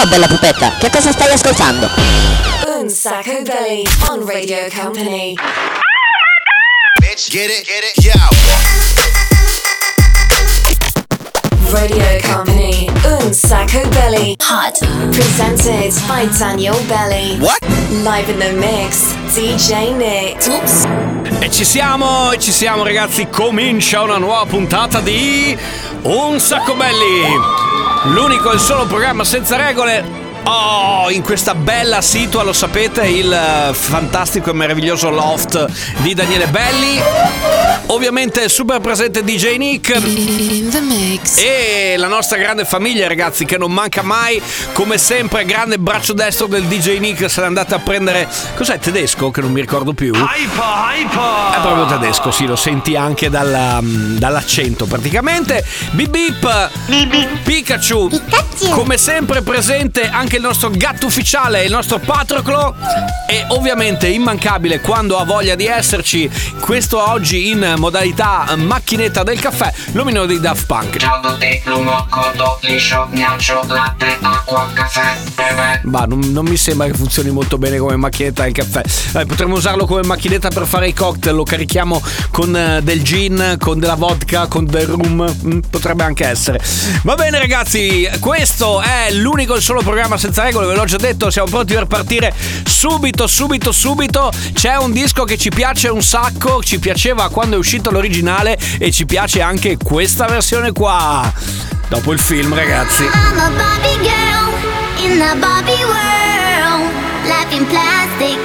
Ciao bella pupetta, che cosa stai ascoltando? Un Sacco Belly on Radio Company. Bitch, get it, get it, yo. Radio Company. Un Sacco Belly. Hot. Presented by Daniel Belly. What? Live in the mix. DJ Nick. Oops. E ci siamo, e ci siamo ragazzi, comincia una nuova puntata di Un sacco belli! L'unico e solo programma senza regole. Oh, in questa bella situa, lo sapete, il eh, fantastico e meraviglioso loft di Daniele Belli. Ovviamente super presente DJ Nick. In the mix. E la nostra grande famiglia, ragazzi, che non manca mai, come sempre, grande braccio destro del DJ Nick. Se l'è andata a prendere. Cos'è tedesco? Che non mi ricordo più. Hyper, hyper! È proprio tedesco, sì, lo senti anche dalla- dall'accento praticamente. Bip bip! Pikachu! Come sempre presente anche il nostro gatto ufficiale, il nostro Patroclo. E ovviamente immancabile quando ha voglia di esserci. Questo oggi in modalità macchinetta del caffè, l'omino di Daft Punk. Bah, non, non mi sembra che funzioni molto bene come macchinetta del caffè. Eh, potremmo usarlo come macchinetta per fare i cocktail. Lo carichiamo con eh, del gin, con della vodka, con del rum. Mm, potrebbe anche essere. Va bene, ragazzi. Questo è l'unico e il solo programma senza regole. Ve l'ho già detto. Siamo pronti per partire subito, subito, subito. C'è un disco che ci piace un sacco. Ci piaceva quando è uscito l'originale. E ci piace anche questa versione qua. Dopo il film, ragazzi. I'm a Barbie girl in the Barbie world. Life in plastic,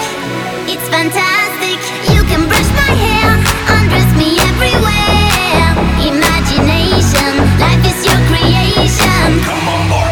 it's fantastic. You can brush my hair, undress me everywhere. Imagination, life is your creation. Come on, Barbie,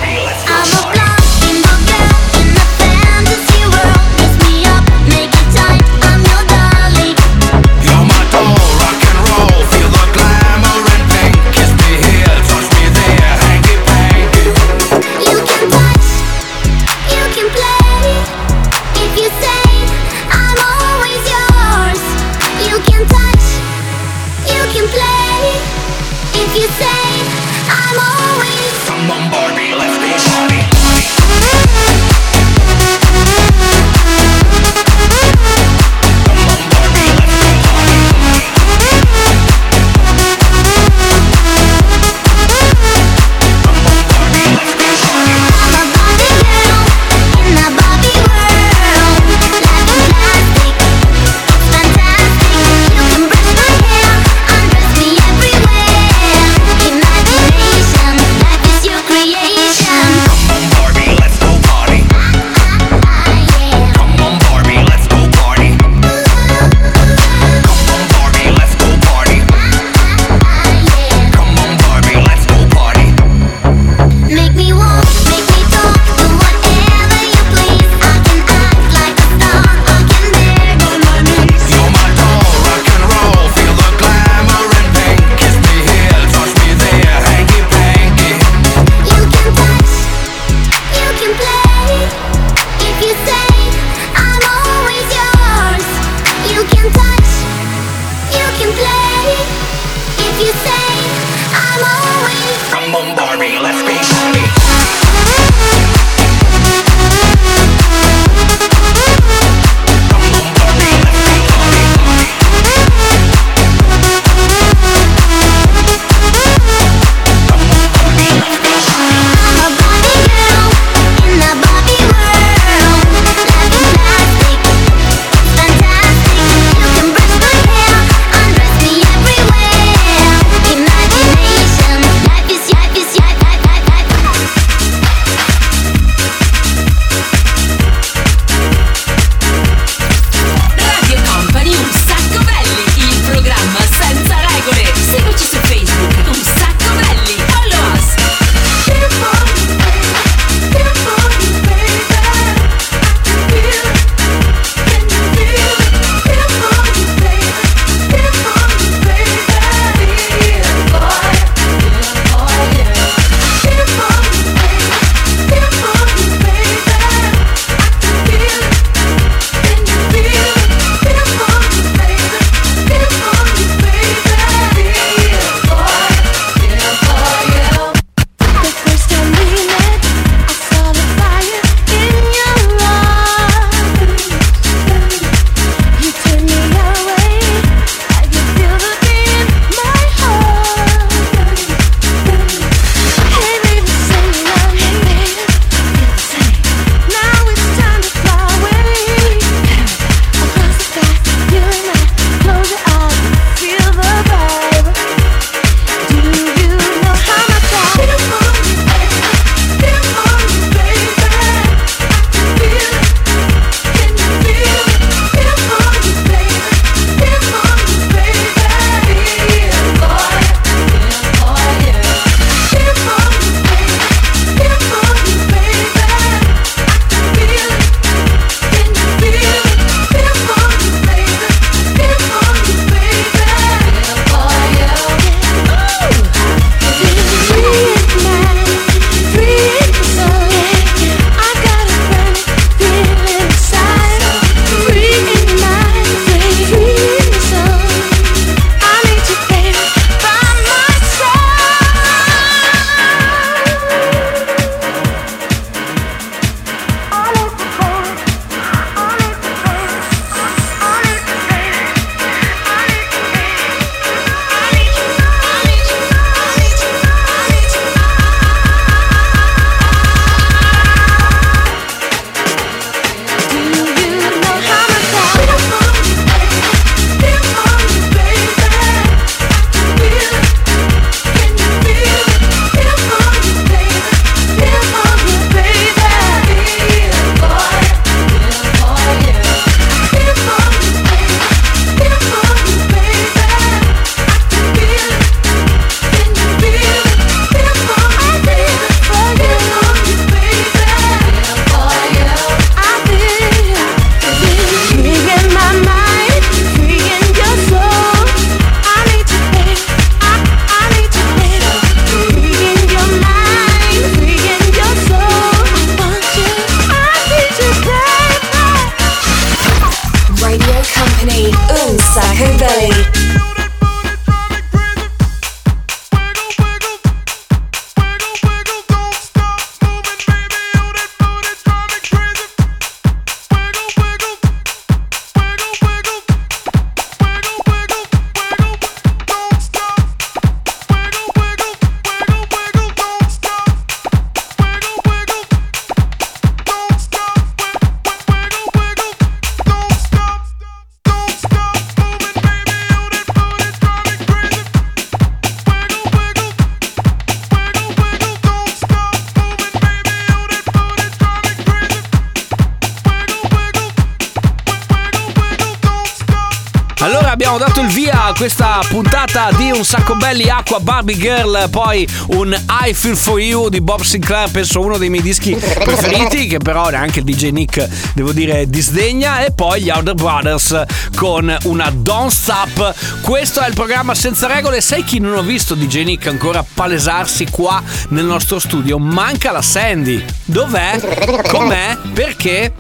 Un sacco belli acqua Barbie Girl, poi un I Feel For You di Bob Sinclair, penso uno dei miei dischi preferiti, che però neanche il DJ Nick, devo dire, disdegna, e poi gli Outer Brothers con una Don't Stop. Questo è il programma senza regole. Sai chi non ho visto DJ Nick ancora palesarsi qua nel nostro studio? Manca la Sandy. Dov'è? Com'è? Perché?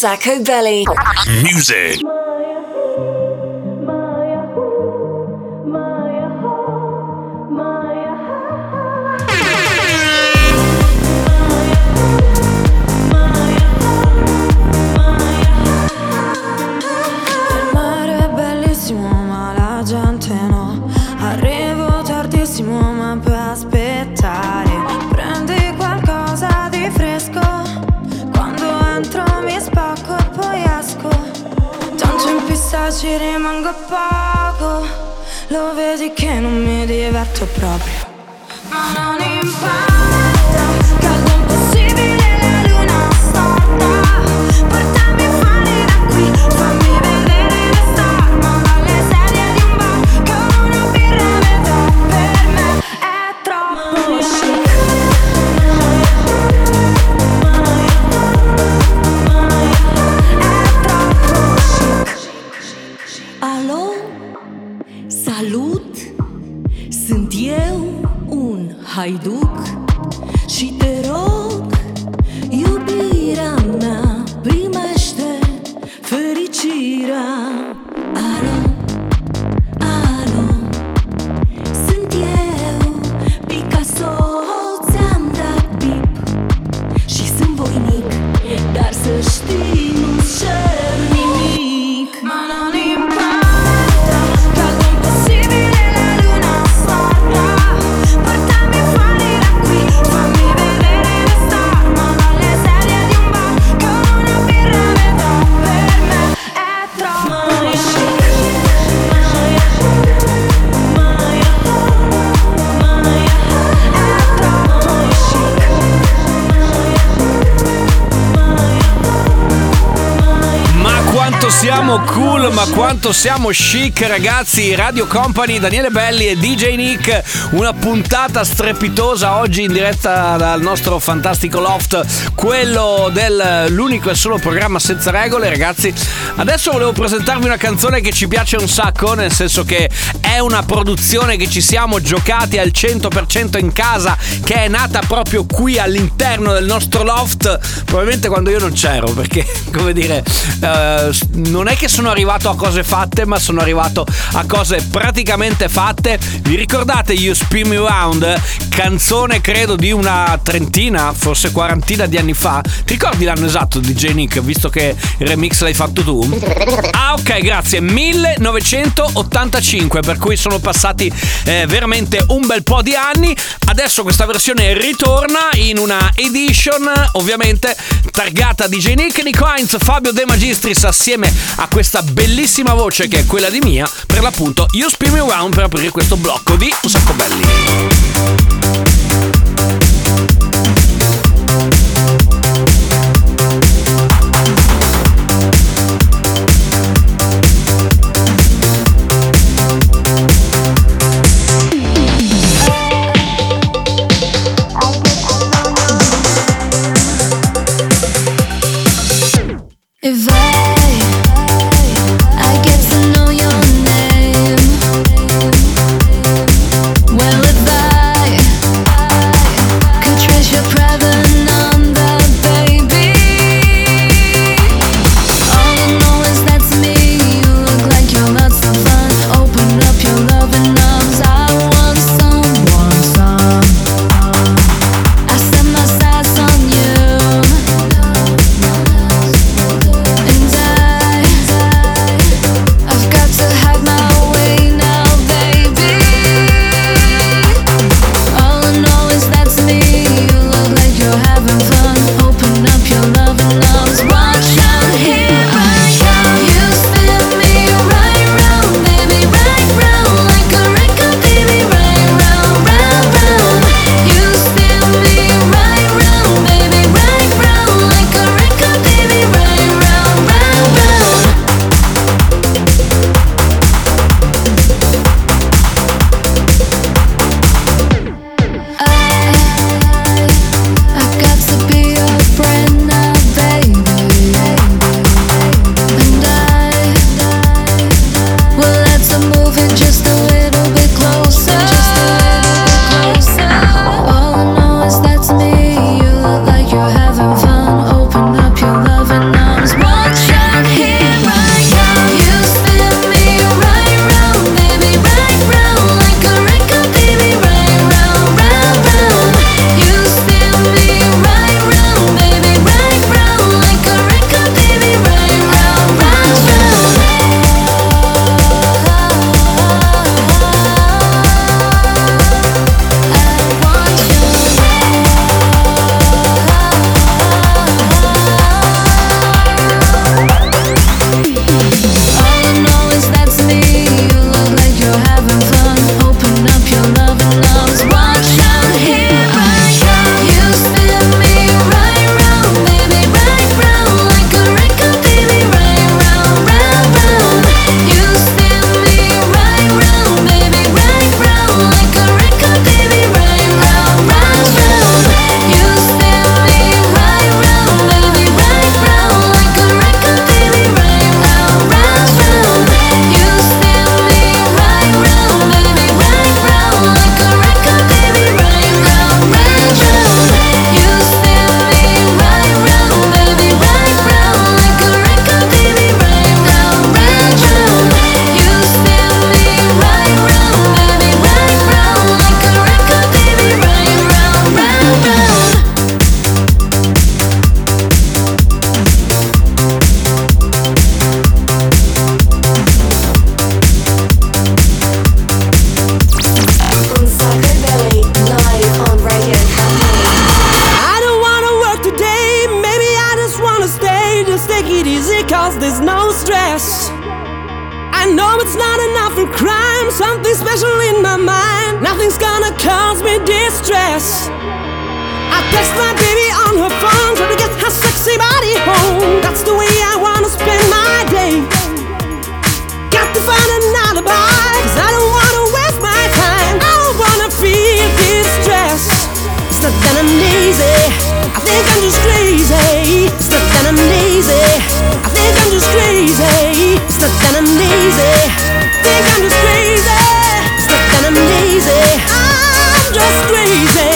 Sacco Belly. Music. Poco Lo vedi che non mi diverto proprio. Ma non haiduc Și te quanto siamo chic ragazzi. Radio Company, Daniele Belli e DJ Nick. Una puntata strepitosa oggi in diretta dal nostro fantastico loft Quello dell'unico e solo programma senza regole ragazzi. Adesso volevo presentarvi una canzone che ci piace un sacco Nel senso che una produzione che ci siamo giocati al 100% in casa Che è nata proprio qui all'interno del nostro loft. Probabilmente quando io non c'ero perché come dire eh, non è che sono arrivato a cose fatte ma sono arrivato a cose praticamente fatte. Vi ricordate You Spin Me Round? Canzone credo di una trentina forse quarantina di anni fa. Ti ricordi l'anno esatto di J Nick visto che il remix l'hai fatto tu? Ah ok grazie. 1985 per cui sono passati eh, veramente un bel po' di anni. Adesso questa versione ritorna in una edition ovviamente targata di J Nick Nico Heinz Fabio De Magistris assieme a questa bellissima voce che è quella di mia per l'appunto You Spin Me Around per aprire questo blocco di Un sacco belli text my baby on her phone, try to get her sexy body home. That's the way I wanna spend my day. Got to find an alibi, cause I don't wanna waste my time. I don't wanna feel distress. It's not that I'm lazy, I think I'm just crazy. It's not that I'm lazy, I think I'm just crazy. It's not that I'm lazy, I think I'm just crazy. It's not that I'm lazy, I'm just crazy.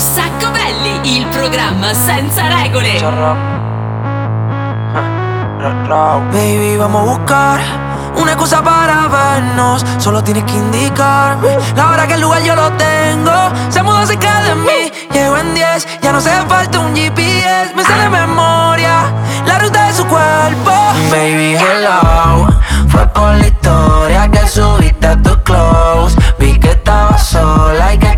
Sacco Belli, il programma senza regole. Baby, vamos a buscar una excusa para vernos. Solo tienes que indicarme la hora que el lugar yo lo tengo. Se mudó cerca de mí, llego en 10. Ya no hace falta un GPS, me sale de memoria la ruta de su cuerpo. Baby, hello. Fue por la historia que subiste a tu close. Vi que estabas sola y que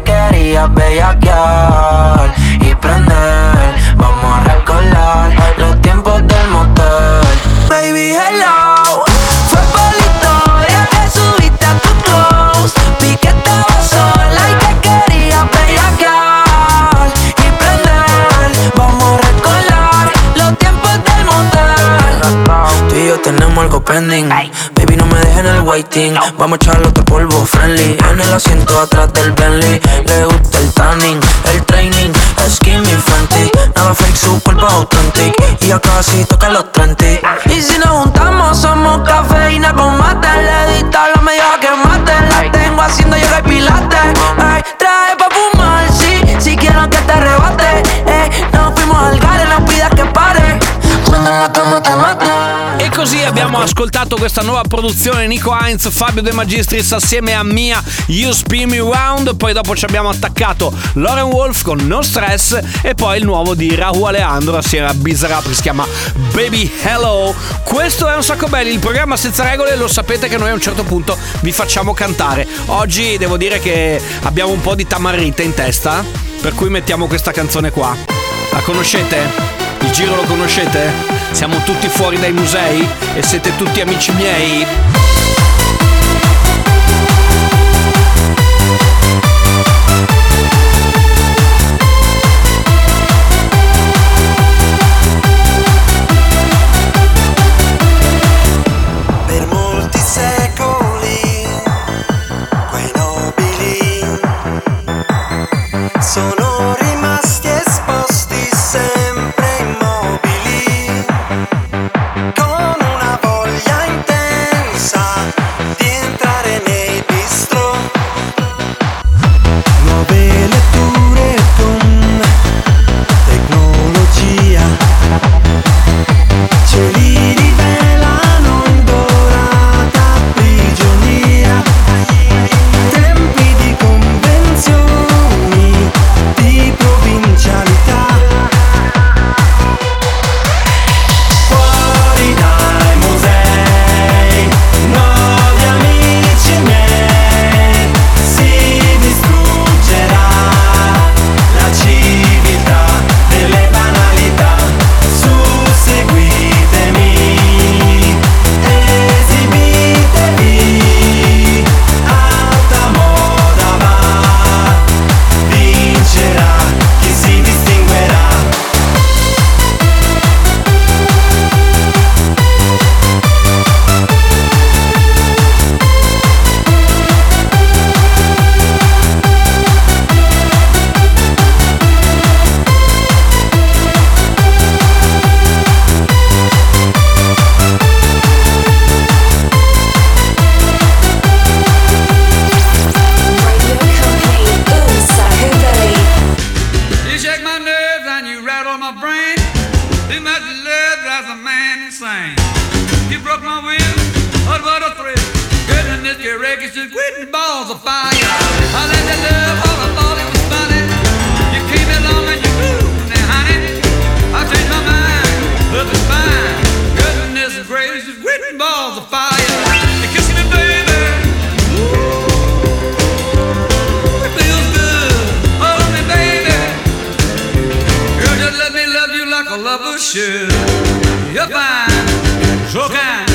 y prender. Vamos a recordar los tiempos del motel. Baby, hello. Fue por la historia que subiste a tu close. Vi que estabas sola y que querías bellaquear y prender. Vamos a recordar los tiempos del motel. Tú y yo tenemos algo pending. En el waiting. Vamos a echarle otro polvo friendly. En el asiento atrás del Bentley. Le gusta el tanning, el training. Skin mi Fenty. Nada fake, su cuerpo authentic. Y ya casi toca los 30. Y si nos juntamos, somos cafeína con mate. Le di la medio que mate. La tengo haciendo yoga y pilates. Ay, trae pa' fumar, sí. Si quiero que te arrebate. E così abbiamo ascoltato questa nuova produzione Nico Heinz, Fabio De Magistris assieme a Mia You Spin Me Round, poi dopo ci abbiamo attaccato Lauren Wolf con No Stress e poi il nuovo di Rahu Alejandro assieme a Bizarrap che si chiama Baby Hello. Questo è un sacco belli, il programma senza regole, lo sapete che noi a un certo punto vi facciamo cantare. Oggi devo dire che abbiamo un po' di tamarrite in testa, per cui mettiamo questa canzone qua. La conoscete? Il giro lo conoscete? Siamo tutti fuori dai musei e siete tutti amici miei? Kılavuzu yapan Jogan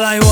like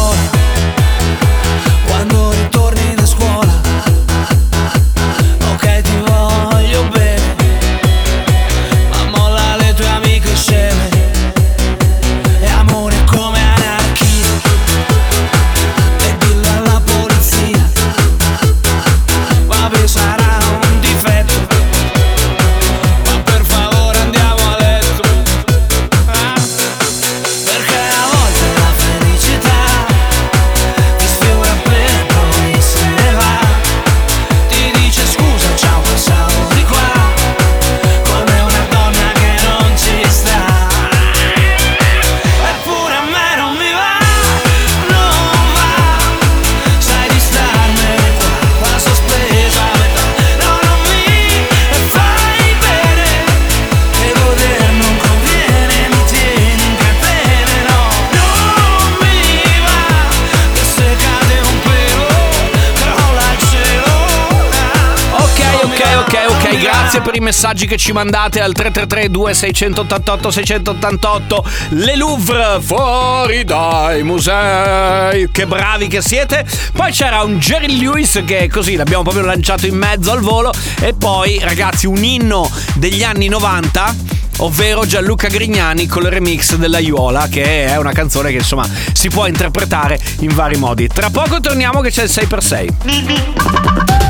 messaggi che ci mandate al 333 2688 688 Le Louvre fuori dai musei, che bravi che siete. Poi c'era un Jerry Lewis che così l'abbiamo proprio lanciato in mezzo al volo e poi ragazzi un inno degli anni 90 ovvero Gianluca Grignani con il remix della Iuola, che è una canzone che insomma si può interpretare in vari modi. Tra poco torniamo che c'è il 6x6.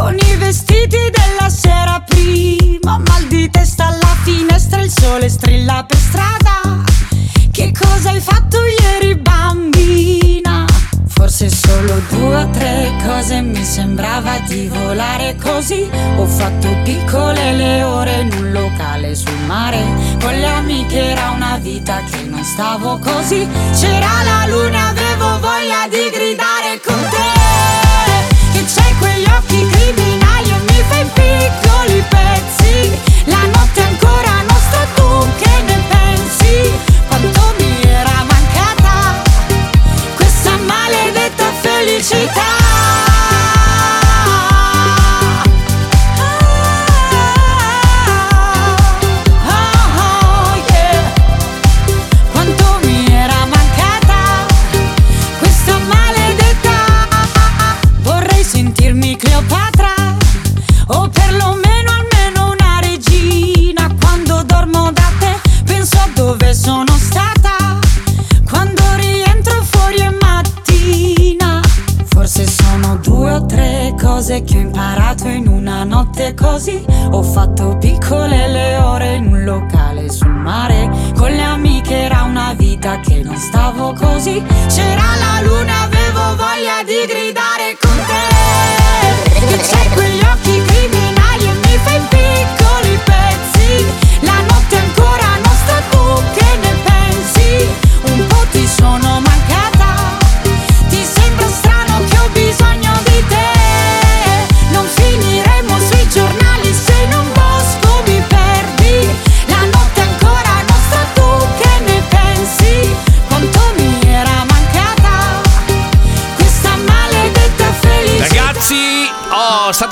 con i vestiti della sera prima. Mal di testa alla finestra, il sole strilla per strada. Che cosa hai fatto ieri, bambina? Forse solo due o tre cose mi sembrava di volare così. Ho fatto piccole le ore in un locale sul mare. Con le amiche era una vita che non stavo così. C'era la luna, avevo voglia di gridare see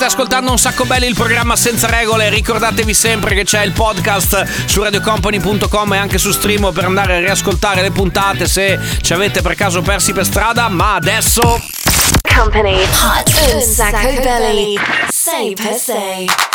ascoltando un sacco belli il programma Senza Regole. Ricordatevi sempre che c'è il podcast su radiocompany.com e anche su stream per andare a riascoltare le puntate se ci avete per caso persi per strada. Ma adesso. Company Hot Un Sacco belli. 6x6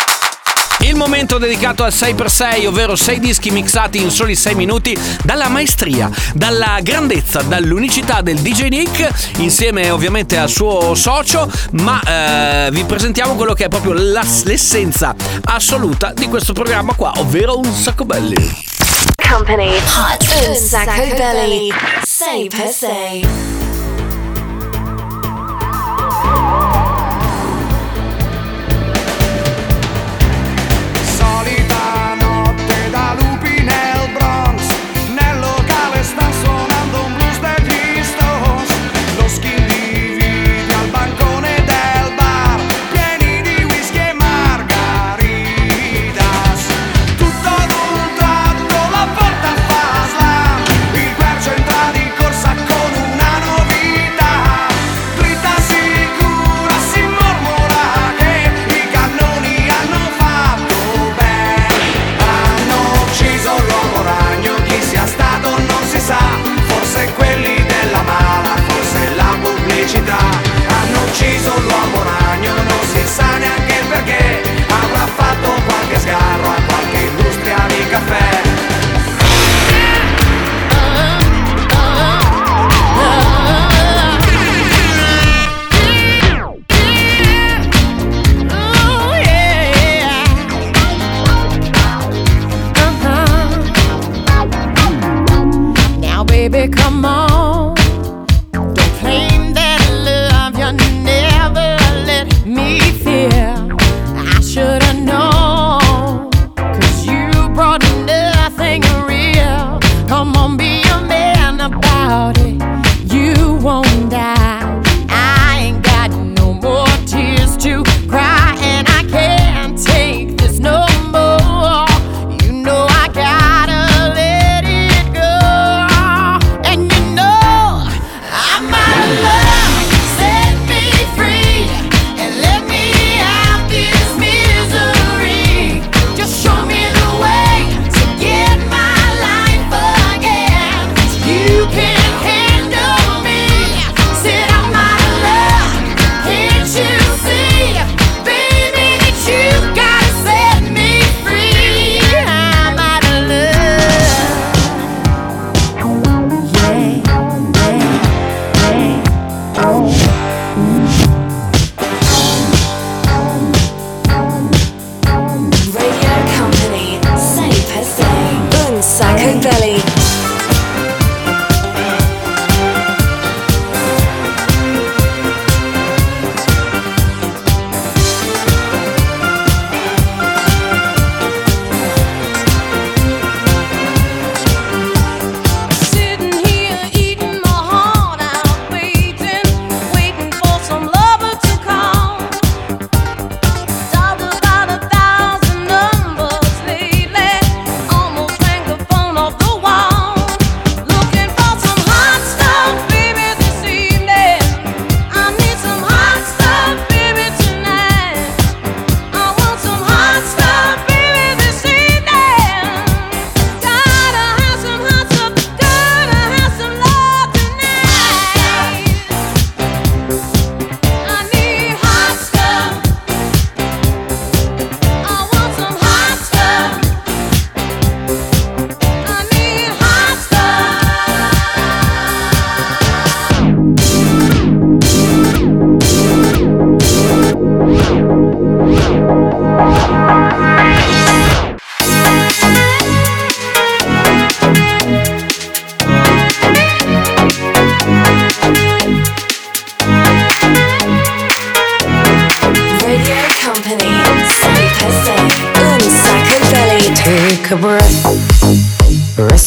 il momento dedicato al 6x6, ovvero 6 dischi mixati in soli 6 minuti, dalla maestria, dalla grandezza, dall'unicità del DJ Nick, insieme ovviamente al suo socio, ma eh, vi presentiamo quello che è proprio l'essenza assoluta di questo programma qua, ovvero un sacco belli. Company. Hot un sacco belli. 6x6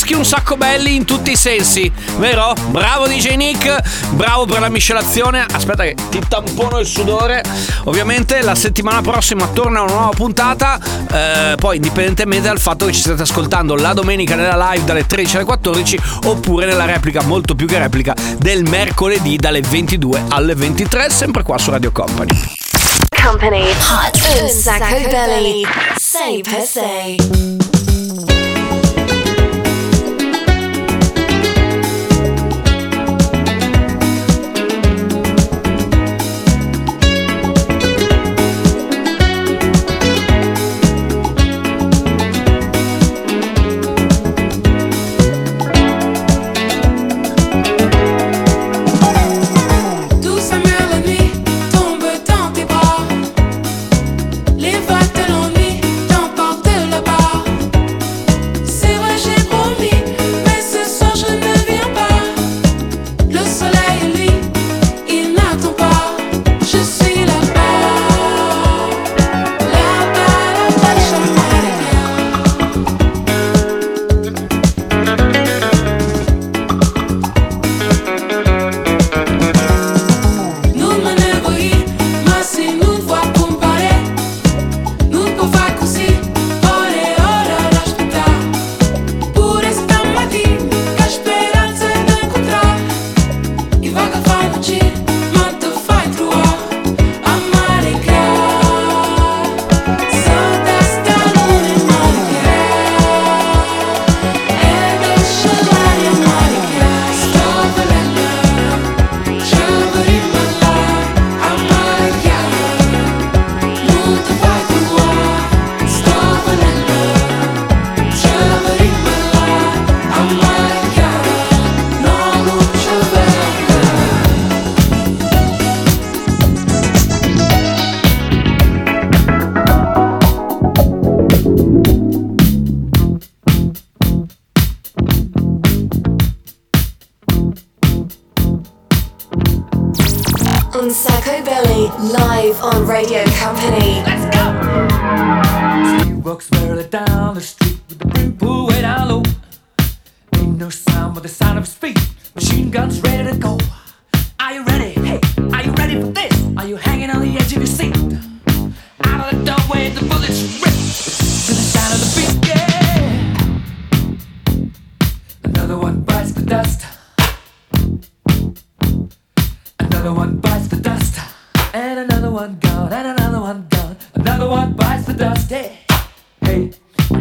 Dischi un sacco belli in tutti i sensi, vero? Bravo DJ Nick, bravo per la miscelazione. Aspetta che ti tampono il sudore. Ovviamente la settimana prossima torna una nuova puntata, eh, poi indipendentemente dal fatto che ci state ascoltando la domenica nella live dalle 13 alle 14 oppure nella replica, molto più che replica, del mercoledì dalle 22 alle 23, sempre qua su Radio Company. Company, hot un sacco belly. Say per se. on Sacco Belly, live on Radio Company. Let's go! She walks barely down the street with the brim pulled way down low. Ain't no sound but the sound of speed. Machine guns ready to go. Are you ready?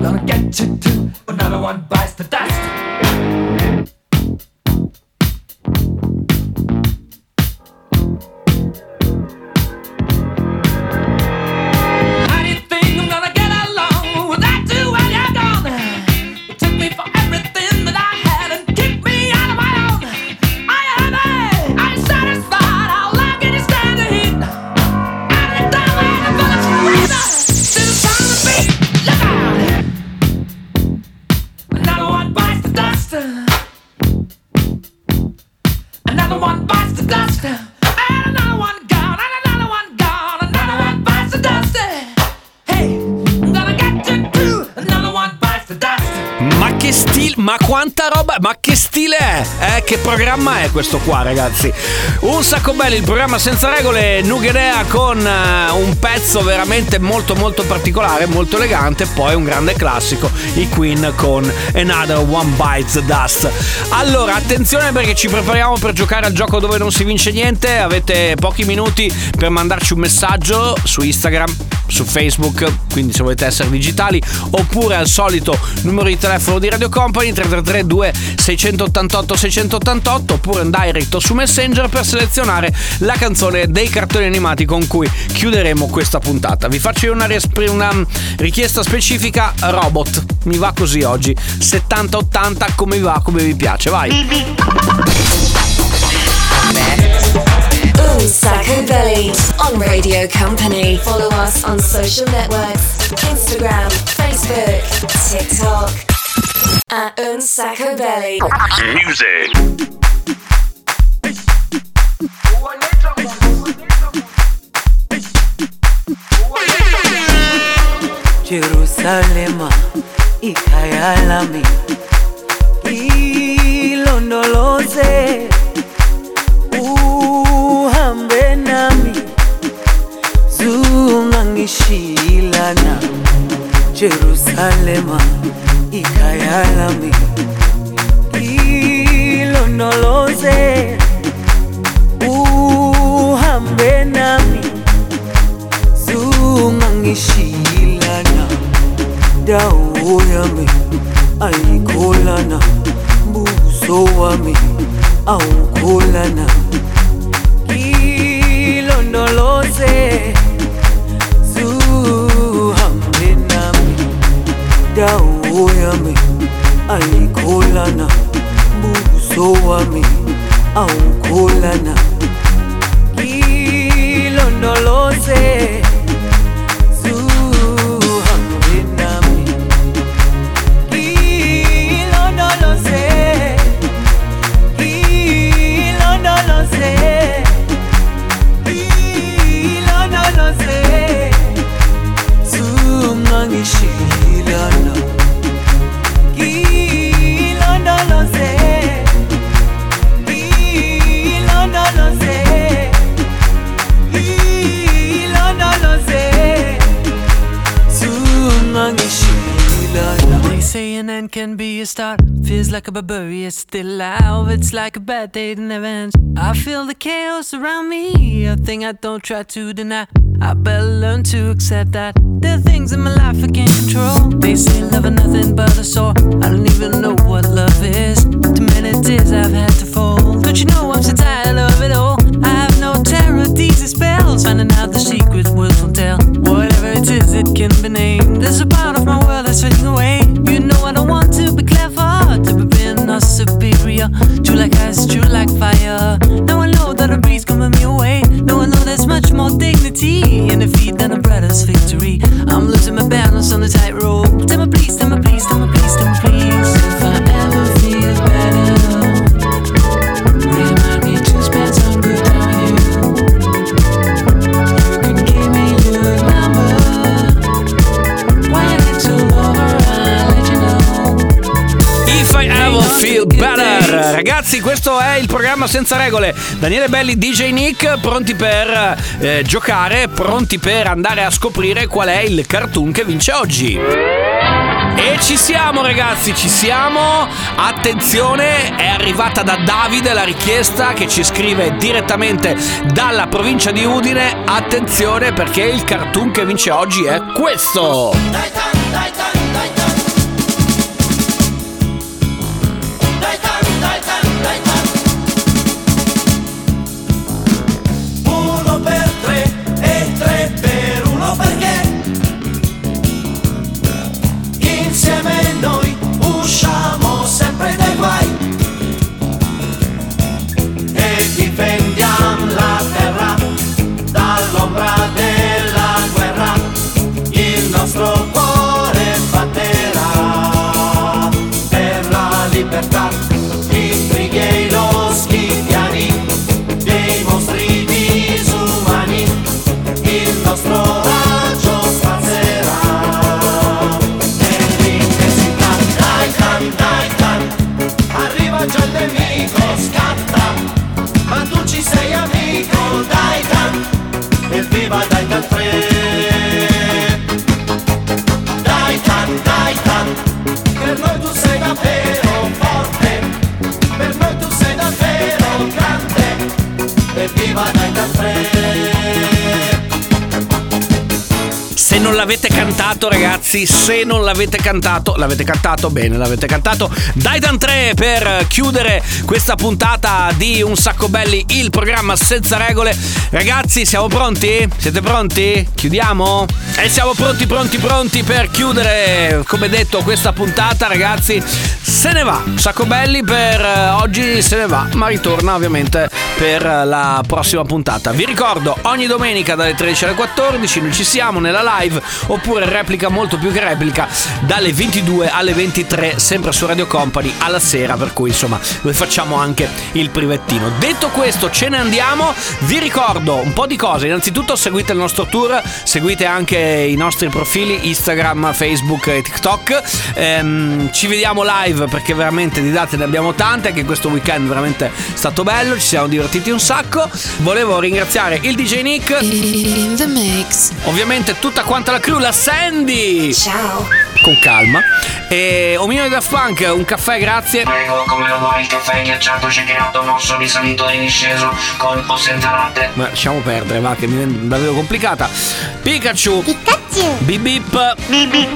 Gonna get you too. but Another one bites the dust. Ma che stile è? Eh, che programma è questo qua, ragazzi? Un sacco bello, il programma senza regole, Nugedea con eh, un pezzo veramente molto molto particolare, molto elegante, poi un grande classico, i Queen con Another One Bites the Dust. Allora, attenzione perché ci prepariamo per giocare al gioco dove non si vince niente, avete pochi minuti per mandarci un messaggio su Instagram, su Facebook, quindi se volete essere digitali, oppure al solito numero di telefono di Radio Company 333 2688 688 oppure un direct su Messenger per selezionare la canzone dei cartoni animati con cui chiuderemo questa puntata. Vi faccio io una, riesp- una richiesta specifica robot. Mi va così oggi. 70-80 come vi va, come vi piace. Vai. Un Sacco Belly on Radio Company. Follow us on social networks Instagram, Facebook, TikTok. At Un Sacco Belly. Music. Jerusalema ikhaya lami ilondoloze zungangishilana Jerusalema ikhaya lami ilondoloze uhambe nami. Zungangishilana dawo yami ayikholana. Buso wami awukholana. Ilondoloze dawo yami ayikholana buso wami awukholana. Ilondoloze zuhambe can be a start. Feels like a barbarian, it's still alive. It's like a bad day that never ends. I feel the chaos around me, a thing I don't try to deny. I better learn to accept that there are things in my life I can't control. They say love is nothing but a sore. I don't even know what love is. Too many tears I've had to fold. Don't you know I'm so tired of it all? I have no terror, these spells. Finding out the secret words won't tell. Whatever it is, it can be named. There's a part of my world that's fading away. Superior. True like ice, true like fire. Now I know that a breeze coming me away. Now I know there's much more dignity in defeat than a brother's victory. I'm losing my balance on the tightrope. Questo è il programma senza regole. Daniele Belli, DJ Nick, pronti per eh, giocare, pronti per andare a scoprire qual è il cartoon che vince oggi. E ci siamo ragazzi, ci siamo. Attenzione, è arrivata da Davide la richiesta che ci scrive direttamente dalla provincia di Udine. Attenzione perché il cartoon che vince oggi è questo. Uno cantato, ragazzi, se non l'avete cantato, l'avete cantato bene, l'avete cantato. Daidan 3 per chiudere questa puntata di Un sacco belli, il programma senza regole. Ragazzi, siamo pronti? Siete pronti? Chiudiamo? E siamo pronti, pronti, pronti per chiudere, come detto, questa puntata, ragazzi. Se ne va, sacco belli per eh, oggi se ne va, ma ritorna ovviamente per eh, la prossima puntata. Vi ricordo, ogni domenica dalle 13 alle 14 noi ci siamo nella live oppure replica molto più che replica dalle 22 alle 23 sempre su Radio Company alla sera per cui insomma noi facciamo anche il privettino. Detto questo ce ne andiamo. Vi ricordo un po' di cose. Innanzitutto seguite il nostro tour seguite anche i nostri profili Instagram Facebook e TikTok. Ehm, ci vediamo live perché veramente di date ne abbiamo tante anche questo weekend veramente è stato bello ci siamo divertiti un sacco. Volevo ringraziare il DJ Nick. In the mix. Ovviamente tutta quanta la crew, la Sandy! Ciao! Con calma. E Omino di Daft Punk, un caffè, grazie. Prego, come lo vuoi il caffè ghiacciato, shakerato, mosso, risalito e disceso, con o senza latte? Ma lasciamo perdere, va, che mi viene davvero complicata. Pikachu! Pikachu! Bip bip!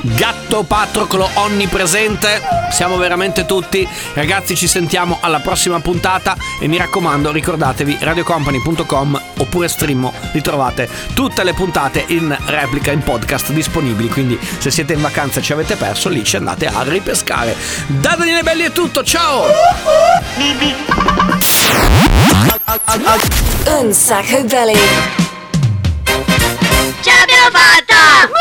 Gatto Patroclo onnipresente. Siamo veramente tutti. Ragazzi, ci sentiamo alla prossima puntata. E mi raccomando, ricordatevi radiocompany.com oppure streamo. Li trovate tutte le puntate in replica in podcast disponibili. Quindi, se siete in vacanza e ci avete perso, lì ci andate a ripescare. Da Daniele Belli è tutto, ciao! Un sacco belly. Ce l'abbiamo fatta!